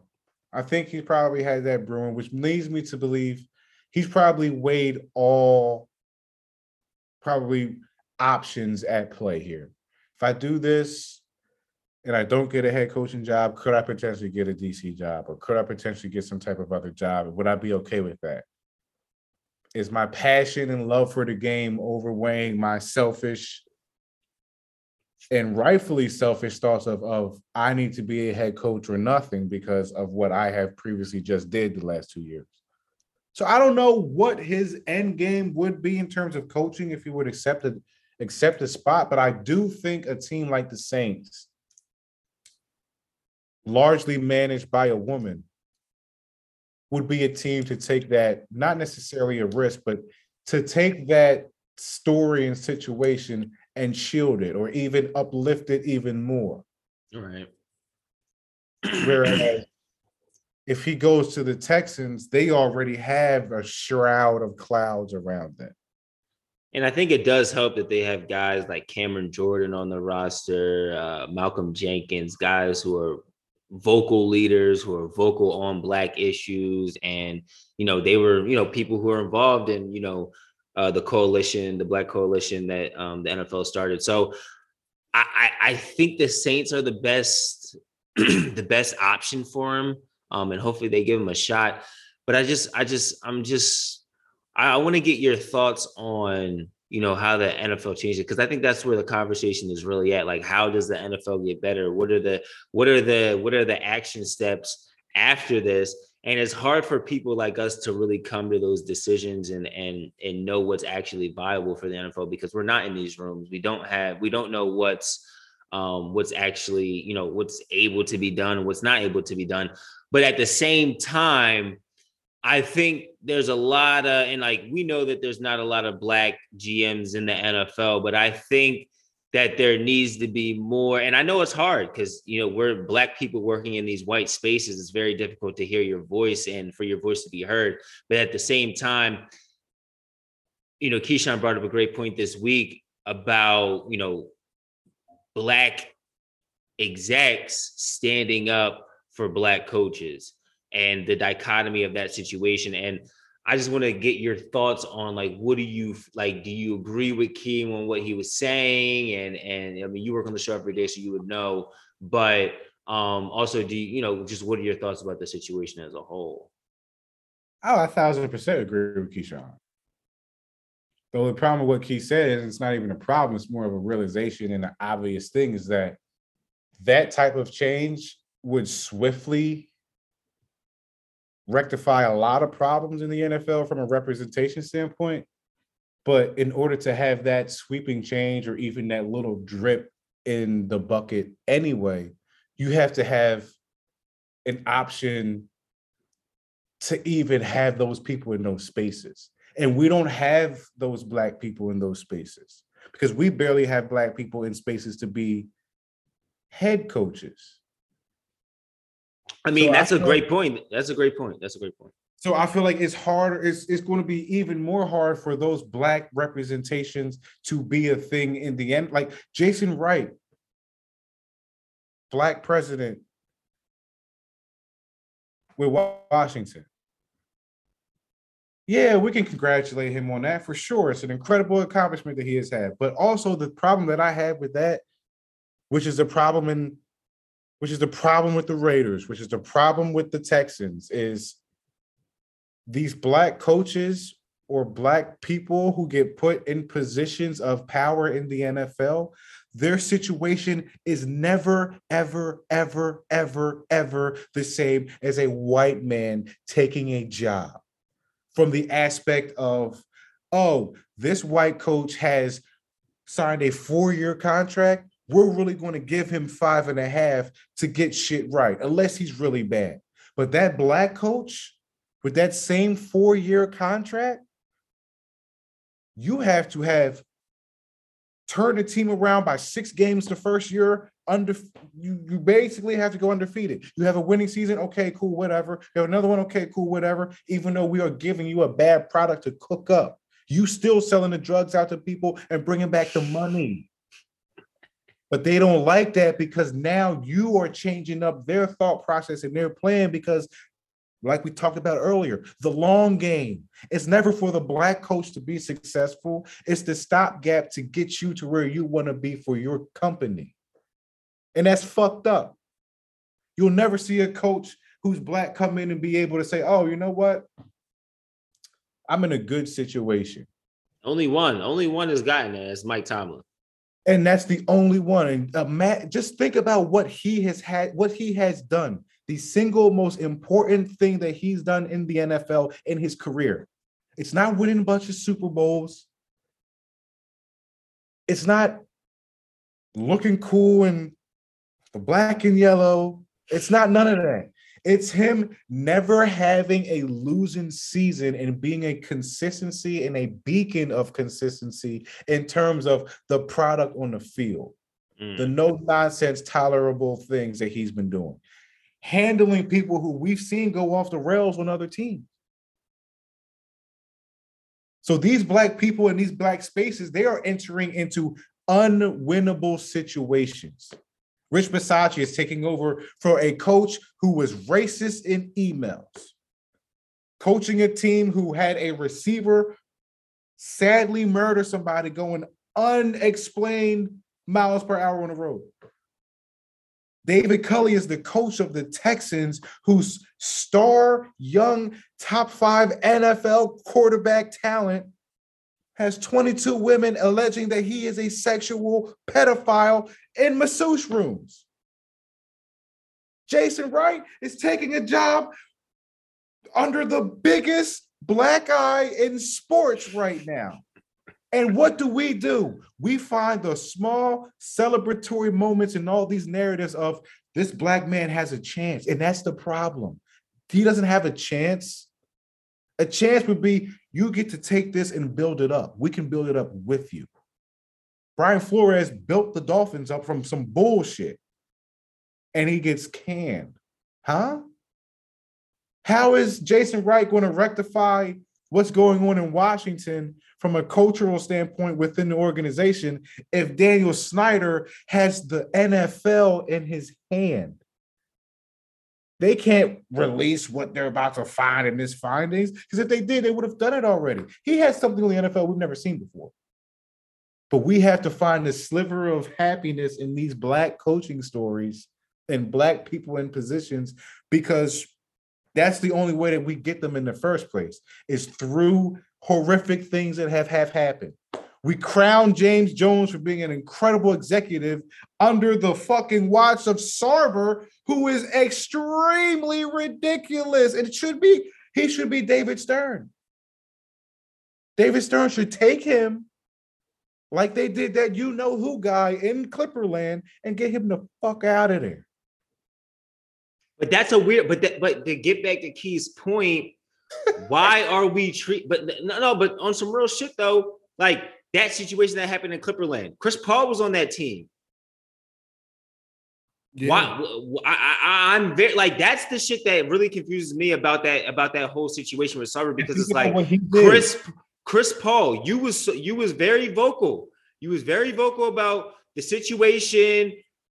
S3: I think he probably had that brewing, which leads me to believe he's probably weighed all probably options at play here. If I do this and I don't get a head coaching job, could I potentially get a DC job or could I potentially get some type of other job? Would I be okay with that? Is my passion and love for the game overweighing my selfish and rightfully selfish thoughts of, of I need to be a head coach or nothing because of what I have previously just did the last two years. So I don't know what his end game would be in terms of coaching if he would accept it, accept the spot, but I do think a team like the Saints, largely managed by a woman, would be a team to take that, not necessarily a risk, but to take that story and situation and shield it or even uplift it even more.
S4: All right.
S3: Whereas if he goes to the Texans, they already have a shroud of clouds around them.
S4: And I think it does help that they have guys like Cameron Jordan on the roster, uh, Malcolm Jenkins, guys who are vocal leaders, who are vocal on Black issues. And, you know, they were, you know, people who are involved in, you know, uh, the coalition, the Black coalition that um, the NFL started. So I, I, think the Saints are the best, the best option for him. Um, and hopefully they give him a shot. But I just, I just, I'm just, I, I want to get your thoughts on you know how the NFL changed it because I think that's where the conversation is really at. Like, how does the NFL get better? What are the what are the what are the action steps after this? And it's hard for people like us to really come to those decisions and and and know what's actually viable for the NFL because we're not in these rooms. We don't have we don't know what's um, what's actually you know what's able to be done, what's not able to be done. But at the same time, I think there's a lot of, and like we know that there's not a lot of black GMs in the NFL, but I think that there needs to be more. And I know it's hard because, you know, we're black people working in these white spaces. It's very difficult to hear your voice and for your voice to be heard. But at the same time, you know, Keyshawn brought up a great point this week about, you know, black execs standing up for black coaches and the dichotomy of that situation. And I just want to get your thoughts on like what do you like? Do you agree with Keem on what he was saying? And and I mean, you work on the show every day, so you would know. But um, also, do you, you know just what are your thoughts about the situation as a whole?
S3: Oh, a thousand percent agree with Keyshawn. The only problem with what Key said is it's not even a problem, it's more of a realization and an obvious thing is that that type of change would swiftly rectify a lot of problems in the NFL from a representation standpoint. But in order to have that sweeping change or even that little drip in the bucket anyway, you have to have an option to even have those people in those spaces. And we don't have those black people in those spaces because we barely have black people in spaces to be head coaches.
S4: I mean,
S3: So
S4: that's a
S3: feel-
S4: great point. That's a great point. That's a great point.
S3: So I feel like it's harder, it's it's going to be even more hard for those black representations to be a thing in the end. Like Jason Wright, black president with Washington. Yeah, we can congratulate him on that for sure. It's an incredible accomplishment that he has had. But also the problem that I have with that, which is a problem in which is the problem with the Raiders, which is the problem with the Texans, is these black coaches or black people who get put in positions of power in the NFL, their situation is never, ever, ever, ever, ever the same as a white man taking a job. From the aspect of, oh, this white coach has signed a four year contract. We're really going to give him five and a half to get shit right, unless he's really bad. But that black coach, with that same four year contract, you have to have turned the team around by six games the first year. Under you, you basically have to go undefeated. You have a winning season, okay, cool, whatever. You have another one, okay, cool, whatever. Even though we are giving you a bad product to cook up, you still selling the drugs out to people and bringing back the money. But they don't like that because now you are changing up their thought process and their plan because, like we talked about earlier, the long game. It's never for the black coach to be successful. It's the stopgap to get you to where you want to be for your company. And that's fucked up. You'll never see a coach who's black come in and be able to say, oh, you know what? I'm in a good situation.
S4: Only one, only one has gotten there. It's Mike Tomlin.
S3: And that's the only one. And uh, Matt, just think about what he has had, what he has done. The single most important thing that he's done in the NFL in his career. It's not winning a bunch of Super Bowls. It's not looking cool and the black and yellow. It's not none of that. It's him never having a losing season and being a consistency and a beacon of consistency in terms of the product on the field.
S4: Mm.
S3: The no nonsense, tolerable things that he's been doing. Handling people who we've seen go off the rails on other teams. So these black people in these black spaces, they are entering into unwinnable situations. Rich Bisaccia is taking over for a coach who was racist in emails, coaching a team who had a receiver sadly murder somebody going unexplained miles per hour on the road. David Culley is the coach of the Texans, whose star young top five NFL quarterback talent has 22 women alleging that he is a sexual pedophile in masseuse rooms. Jason Wright is taking a job under the biggest black eye in sports right now. And what do we do? We find the small celebratory moments in all these narratives of this black man has a chance. And that's the problem. He doesn't have a chance. A chance would be you get to take this and build it up. We can build it up with you. Brian Flores built the Dolphins up from some bullshit and he gets canned. Huh? How is Jason Wright going to rectify what's going on in Washington from a cultural standpoint within the organization if Daniel Snyder has the NFL in his hand? They can't release what they're about to find in his findings because if they did, they would have done it already. He has something in the NFL we've never seen before. But we have to find the sliver of happiness in these black coaching stories and black people in positions because that's the only way that we get them in the first place is through horrific things that have, have happened. We crown James Jones for being an incredible executive under the fucking watch of Sarver, who is extremely ridiculous. And it should be, he should be David Stern. David Stern should take him like they did that you know who guy in Clipperland and get him the fuck out of there.
S4: But that's a weird. But that, but to get back to Key's point, why are we treat? But no, no. But on some real shit though, like that situation that happened in Clipperland, Chris Paul was on that team. Why? I, I, I'm very like that's the shit that really confuses me about that about that whole situation with Sarver because it's like Chris Chris Paul, you was you was very vocal. You was very vocal about the situation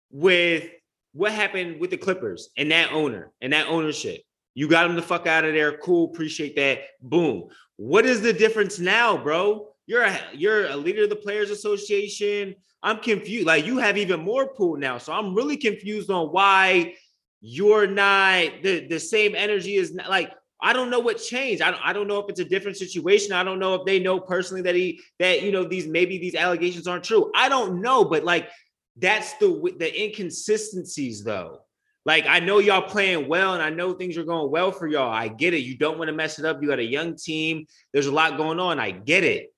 S4: with what happened with the Clippers and that owner and that ownership. You got him the fuck out of there. Cool, appreciate that. Boom. What is the difference now, bro? You're a you're a leader of the Players Association. I'm confused. Like you have even more pull now. So I'm really confused on why you're not the, the same energy is not like I don't know what changed. I don't, I don't know if it's a different situation. I don't know if they know personally that he that you know these maybe these allegations aren't true. I don't know, but like that's the the inconsistencies though. Like I know y'all playing well, and I know things are going well for y'all. I get it. You don't want to mess it up. You got a young team. There's a lot going on. I get it.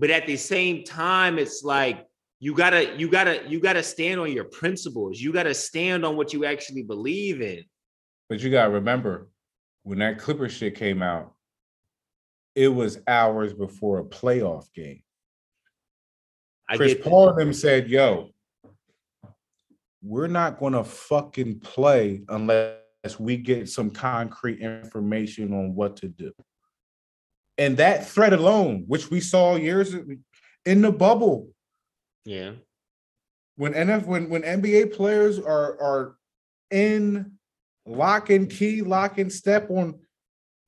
S4: But at the same time, it's like you gotta, you gotta, you gotta stand on your principles. You gotta stand on what you actually believe in.
S3: But you gotta remember, when that Clipper shit came out, it was hours before a playoff game.
S4: I
S3: Chris Paul and them said, "Yo, we're not going to fucking play unless we get some concrete information on what to do. And that threat alone, which we saw years in the bubble,
S4: Yeah.
S3: when NF when when NBA players are are in lock and key, lock and step on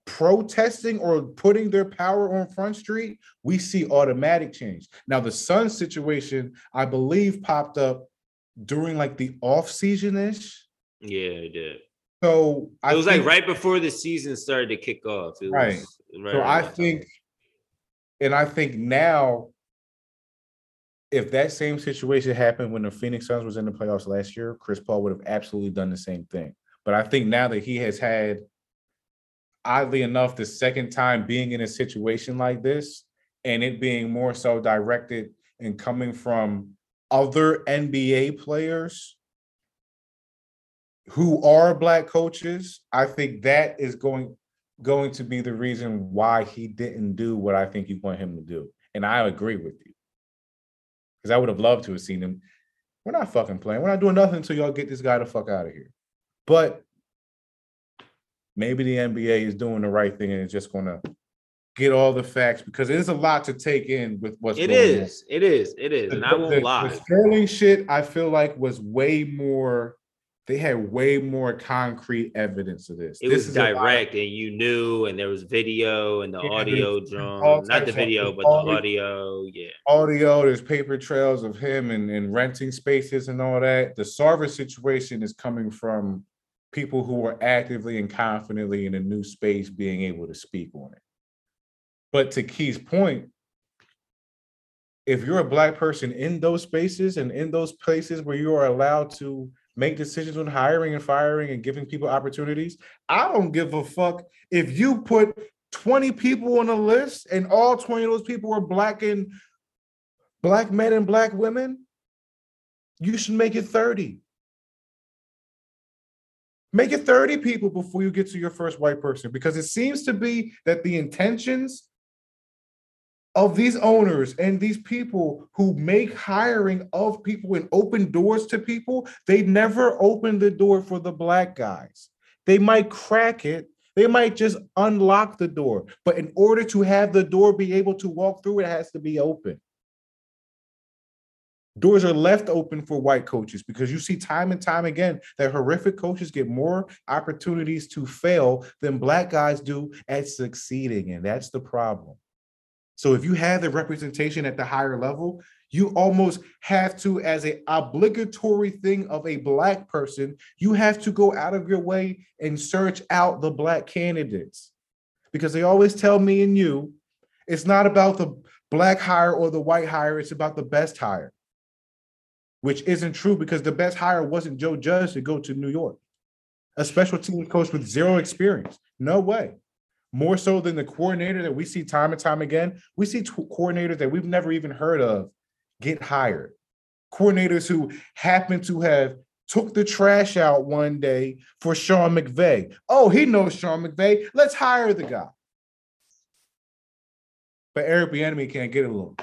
S3: protesting or putting their power on Front Street, we see automatic change. Now the Sun situation, I believe, popped up during like the off season ish.
S4: Yeah, it did.
S3: So
S4: It was like right before the season started to kick off. It
S3: Right.
S4: Was right
S3: So
S4: around
S3: I
S4: that time.
S3: think, and I think now, if that same situation happened when the Phoenix Suns was in the playoffs last year, Chris Paul would have absolutely done the same thing. But I think now that he has had, oddly enough, the second time being in a situation like this, and it being more so directed and coming from other NBA players who are black coaches, I think that is going going to be the reason why he didn't do what I think you want him to do. And I agree with you. Because I would have loved to have seen him. We're not fucking playing. We're not doing nothing until y'all get this guy the fuck out of here. But maybe the NBA is doing the right thing and is just gonna get all the facts because it is a lot to take in with what's
S4: it
S3: going on.
S4: is. It is. It is. And I won't
S3: the-
S4: lie.
S3: The Sterling shit, I feel like was way more. They had way more concrete evidence of this.
S4: It
S3: This
S4: was
S3: is
S4: direct, and you knew, and there was video and the
S3: Yeah,
S4: audio drum, not the video, but the
S3: the-
S4: audio. Yeah,
S3: audio. There's paper trails of him and, and renting spaces and all that. The Sarver situation is coming from people who are actively and confidently in a new space being able to speak on it. But to Key's point, if you're a black person in those spaces and in those places where you are allowed to make decisions on hiring and firing and giving people opportunities, I don't give a fuck if you put 20 people on a list and all 20 of those people are black and black men and black women, you should make it 30. Make it 30 people before you get to your first white person because it seems to be that the intentions of these owners and these people who make hiring of people and open doors to people, they never open the door for the black guys. They might crack it, they might just unlock the door, but in order to have the door be able to walk through, it has to be open. Doors are left open for white coaches because you see time and time again that horrific coaches get more opportunities to fail than black guys do at succeeding. And that's the problem. So if you have the representation at the higher level, you almost have to, as a obligatory thing of a black person, you have to go out of your way and search out the black candidates. Because they always tell me and you, it's not about the black hire or the white hire, it's about the best hire. Which isn't true because the best hire wasn't Joe Judge to go to New York. A special team coach with zero experience. No way more so than the coordinator that we see time and time again. We see tw- coordinators that we've never even heard of get hired. Coordinators who happen to have took the trash out one day for Sean McVay. Oh, he knows Sean McVay. Let's hire the guy. But Eric Bieniemy can't get a look.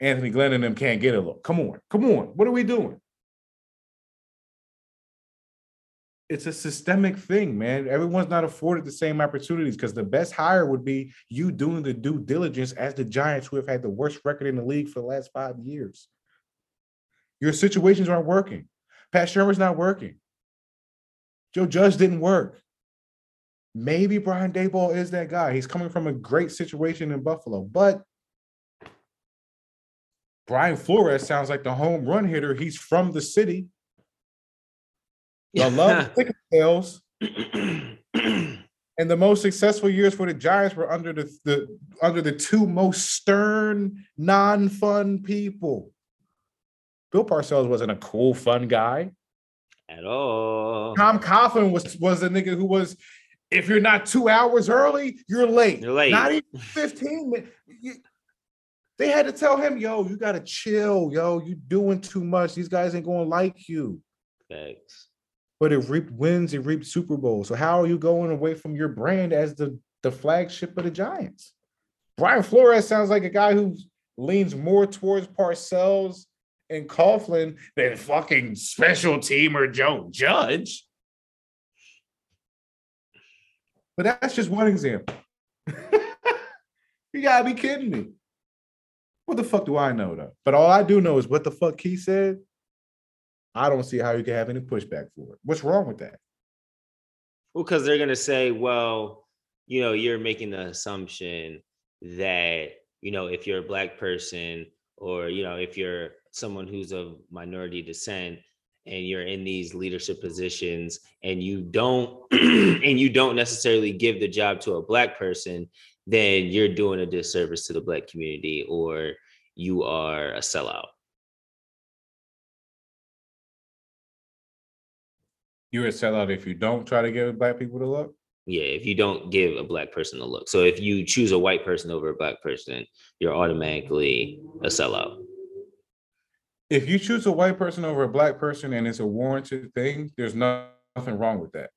S3: Anthony Lynn and them can't get a look. Come on, come on. What are we doing? It's a systemic thing, man. Everyone's not afforded the same opportunities because the best hire would be you doing the due diligence as the Giants, who have had the worst record in the league for the last five years. Your situations aren't working. Pat Shurmur's not working. Joe Judge didn't work. Maybe Brian Daboll is that guy. He's coming from a great situation in Buffalo, but Brian Flores sounds like the home run hitter. He's from the city. I love ticket sales. And the most successful years for the Giants were under the, the under the two most stern, non-fun people. Bill Parcells wasn't a cool, fun guy.
S4: At all.
S3: Tom Coughlin was was a nigga who was, if you're not two hours early, you're late.
S4: You're late.
S3: Not even 15 minutes. They had to tell him, yo, you gotta chill, yo. You doing too much. These guys ain't gonna like you.
S4: Thanks.
S3: But it reaped wins, it reaped Super Bowl. So how are you going away from your brand as the the flagship of the Giants? Brian Flores sounds like a guy who leans more towards Parcells and Coughlin than fucking special teamer Joe Judge. But that's just one example. you gotta be kidding me. What the fuck do I know though? But all I do know is what the fuck he said. I don't see how you can have any pushback for it. What's wrong with that?
S4: Well, because they're gonna say, well, you know, you're making the assumption that you know, if you're a black person or you know, if you're someone who's of minority descent and you're in these leadership positions and you don't and you don't necessarily give the job to a black person, then you're doing a disservice to the black community or you are a sellout.
S3: You're a sellout if you don't try to give black people the look.
S4: Yeah, if you don't give a black person a look. So if you choose a white person over a black person, you're automatically a sellout.
S3: If you choose a white person over a black person and it's a warranted thing, there's nothing wrong with that.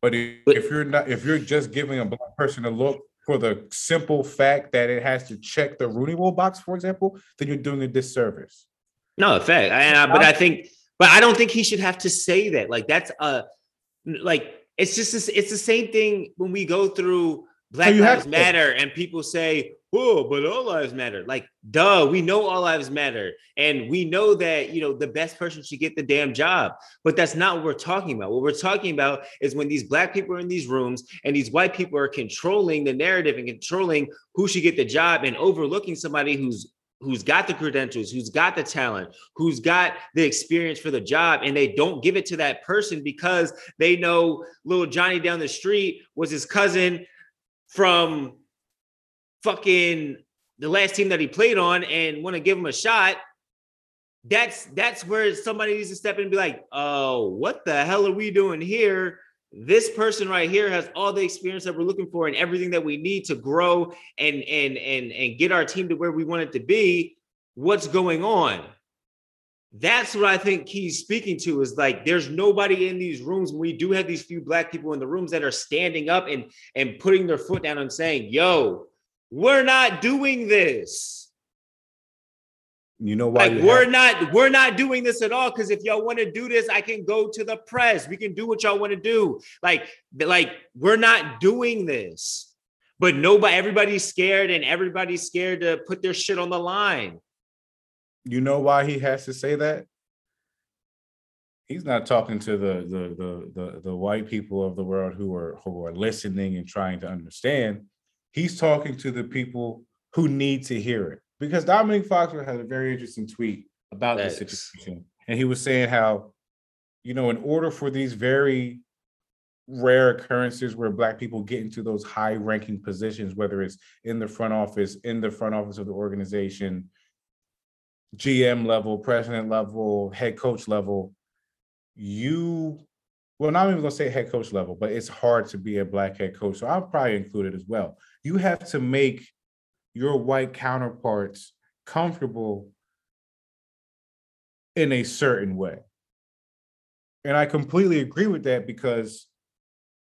S3: But if,
S4: But-
S3: if you're not, if you're just giving a black person a look for the simple fact that it has to check the Rooney Rule box, for example, then you're doing a disservice.
S4: No, fact. And I, but I think, but I don't think he should have to say that. Like that's a, like it's just this, it's the same thing when we go through Black
S3: you
S4: Lives. Matter and people say, "Oh, but all lives matter." Like, duh, we know all lives matter, and we know that you know the best person should get the damn job. But that's not what we're talking about. What we're talking about is when these black people are in these rooms and these white people are controlling the narrative and controlling who should get the job and overlooking somebody who's who's got the credentials, who's got the talent, who's got the experience for the job, and they don't give it to that person because they know little Johnny down the street was his cousin from fucking the last team that he played on and want to give him a shot. That's that's where somebody needs to step in and be like, oh, what the hell are we doing here? This person right here has all the experience that we're looking for and everything that we need to grow and and and and get our team to where we want it to be. What's going on? That's what I think he's speaking to is like there's nobody in these rooms. We do have these few black people in the rooms that are standing up and and putting their foot down and saying, "Yo, we're not doing this."
S3: You know why?
S4: like we're
S3: have-
S4: not we're not doing this at all because if y'all want to do this i can go to the press we can do what y'all want to do like like we're not doing this but nobody everybody's scared and everybody's scared to put their shit on the line
S3: you know why he has to say that? He's not talking to the the the the, the white people of the world who are who are listening and trying to understand. He's talking to the people who need to hear it. Because Domonique Foxworth had a very interesting tweet about this
S4: Thanks.
S3: situation. And he was saying how, you know, in order for these very rare occurrences where black people get into those high ranking positions, whether it's in the front office, in the front office of the organization, GM level, president level, head coach level, you well, not even gonna say head coach level, but it's hard to be a black head coach. So I'll probably include it as well. You have to make your white counterparts comfortable in a certain way. And I completely agree with that because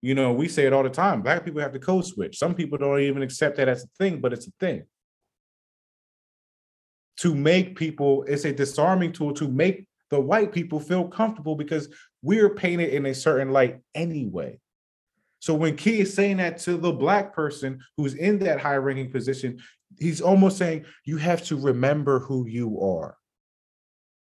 S3: you know, we say it all the time. Black people have to code switch. Some people don't even accept that as a thing, but it's a thing to make people it's a disarming tool to make the white people feel comfortable because we're painted in a certain light anyway so when key is saying that to the black person who's in that high ranking position he's almost saying you have to remember who you are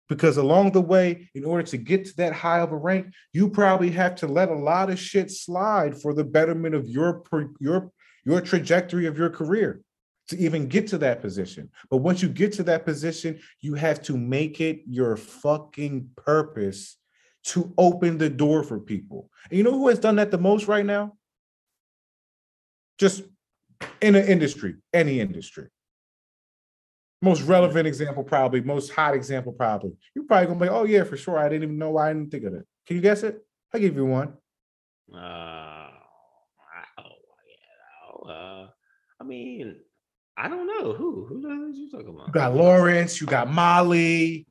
S3: because along the way in order to get to that high of a rank you probably have to let a lot of shit slide for the betterment of your your your trajectory of your career to even get to that position. But once you get to that position, you have to make it your fucking purpose to open the door for people. And you know who has done that the most right now? Just in an industry, any industry. Most relevant example, probably, most hot example, probably. You're probably gonna be, oh yeah, for sure. I didn't even know why I didn't think of it. Can you guess it? I'll give you one.
S4: uh oh, yeah, uh i mean i don't know who who are you talking about
S3: You got Lawrence, you got Molly,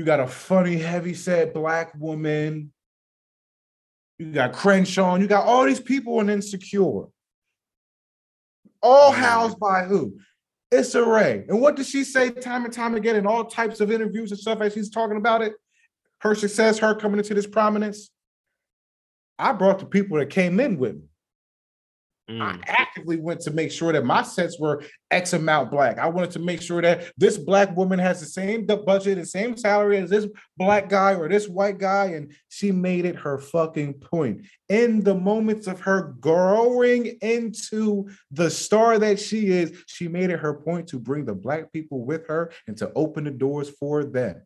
S3: you got a funny, heavy set black woman, you got Crenshaw, you got all these people in Insecure. All housed by who? Issa Rae. And what does she say time and time again in all types of interviews and stuff as she's talking about it? Her success, her coming into this prominence. I brought the people that came in with me. I
S4: Mm.
S3: actively went to make sure that my sets were X amount black. I wanted to make sure that this black woman has the same budget and same salary as this black guy or this white guy. And she made it her fucking point. In the moments of her growing into the star that she is, she made it her point to bring the black people with her and to open the doors for them.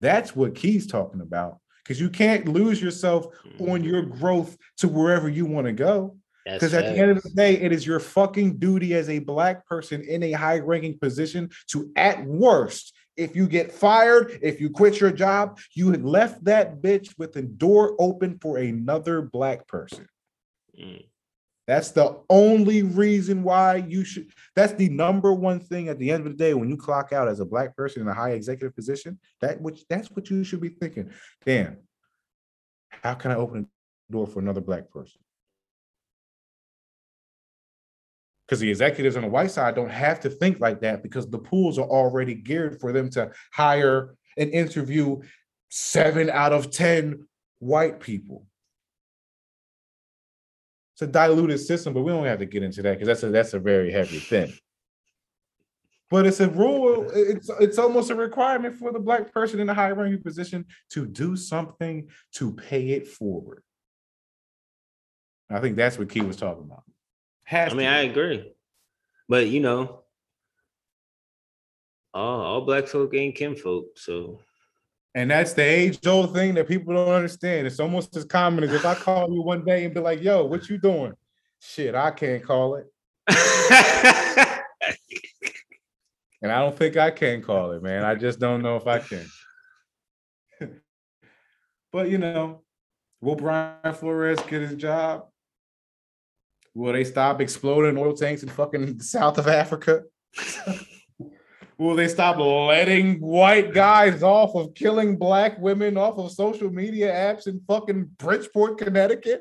S3: That's what Key's talking about. Because you can't lose yourself on your growth to wherever you want to go. Because at the end of the day, it is your fucking duty as a black person in a high ranking position to, at worst, if you get fired, if you quit your job, you had left that bitch with the door open for another black person.
S4: Mm.
S3: That's the only reason why you should. That's the number one thing at the end of the day when you clock out as a black person in a high executive position. That which that's what you should be thinking. Damn, how can I open the door for another black person? Because the executives on the white side don't have to think like that because the pools are already geared for them to hire and interview seven out of ten white people it's a diluted system, but we don't have to get into that because that's a that's a very heavy thing. But it's a rule. It's it's almost a requirement for the black person in a high ranking position to do something to pay it forward. I think that's what Key was talking about. Has
S4: I mean, I agree, but you know, all, all black folk ain't kinfolk, so
S3: and that's the age old thing that people don't understand. It's almost as common as if I call you one day and be like, "Yo, what you doing?" Shit, I can't call it, and I don't think I can call it, man. I just don't know if I can. but you know, will Brian Flores get his job? Will they stop exploding oil tanks in fucking south of Africa? Will they stop letting white guys off of killing black women off of social media apps in fucking Bridgeport, Connecticut?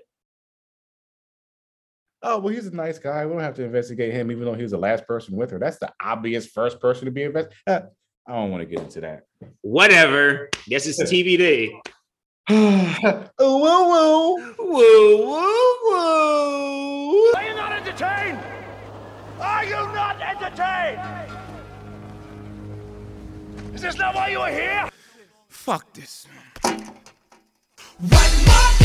S3: Oh, well, he's a nice guy. We don't have to investigate him, even though he was the last person with her. That's the obvious first person to be investigated. Uh, I don't want to get into that.
S4: whatever. Guess it's TV day.
S3: Ooh, woo, woo.
S4: Woo woo woo.
S1: Are you not entertained? Are you not entertained? Is this not why you are here?
S2: Fuck this.
S5: What more can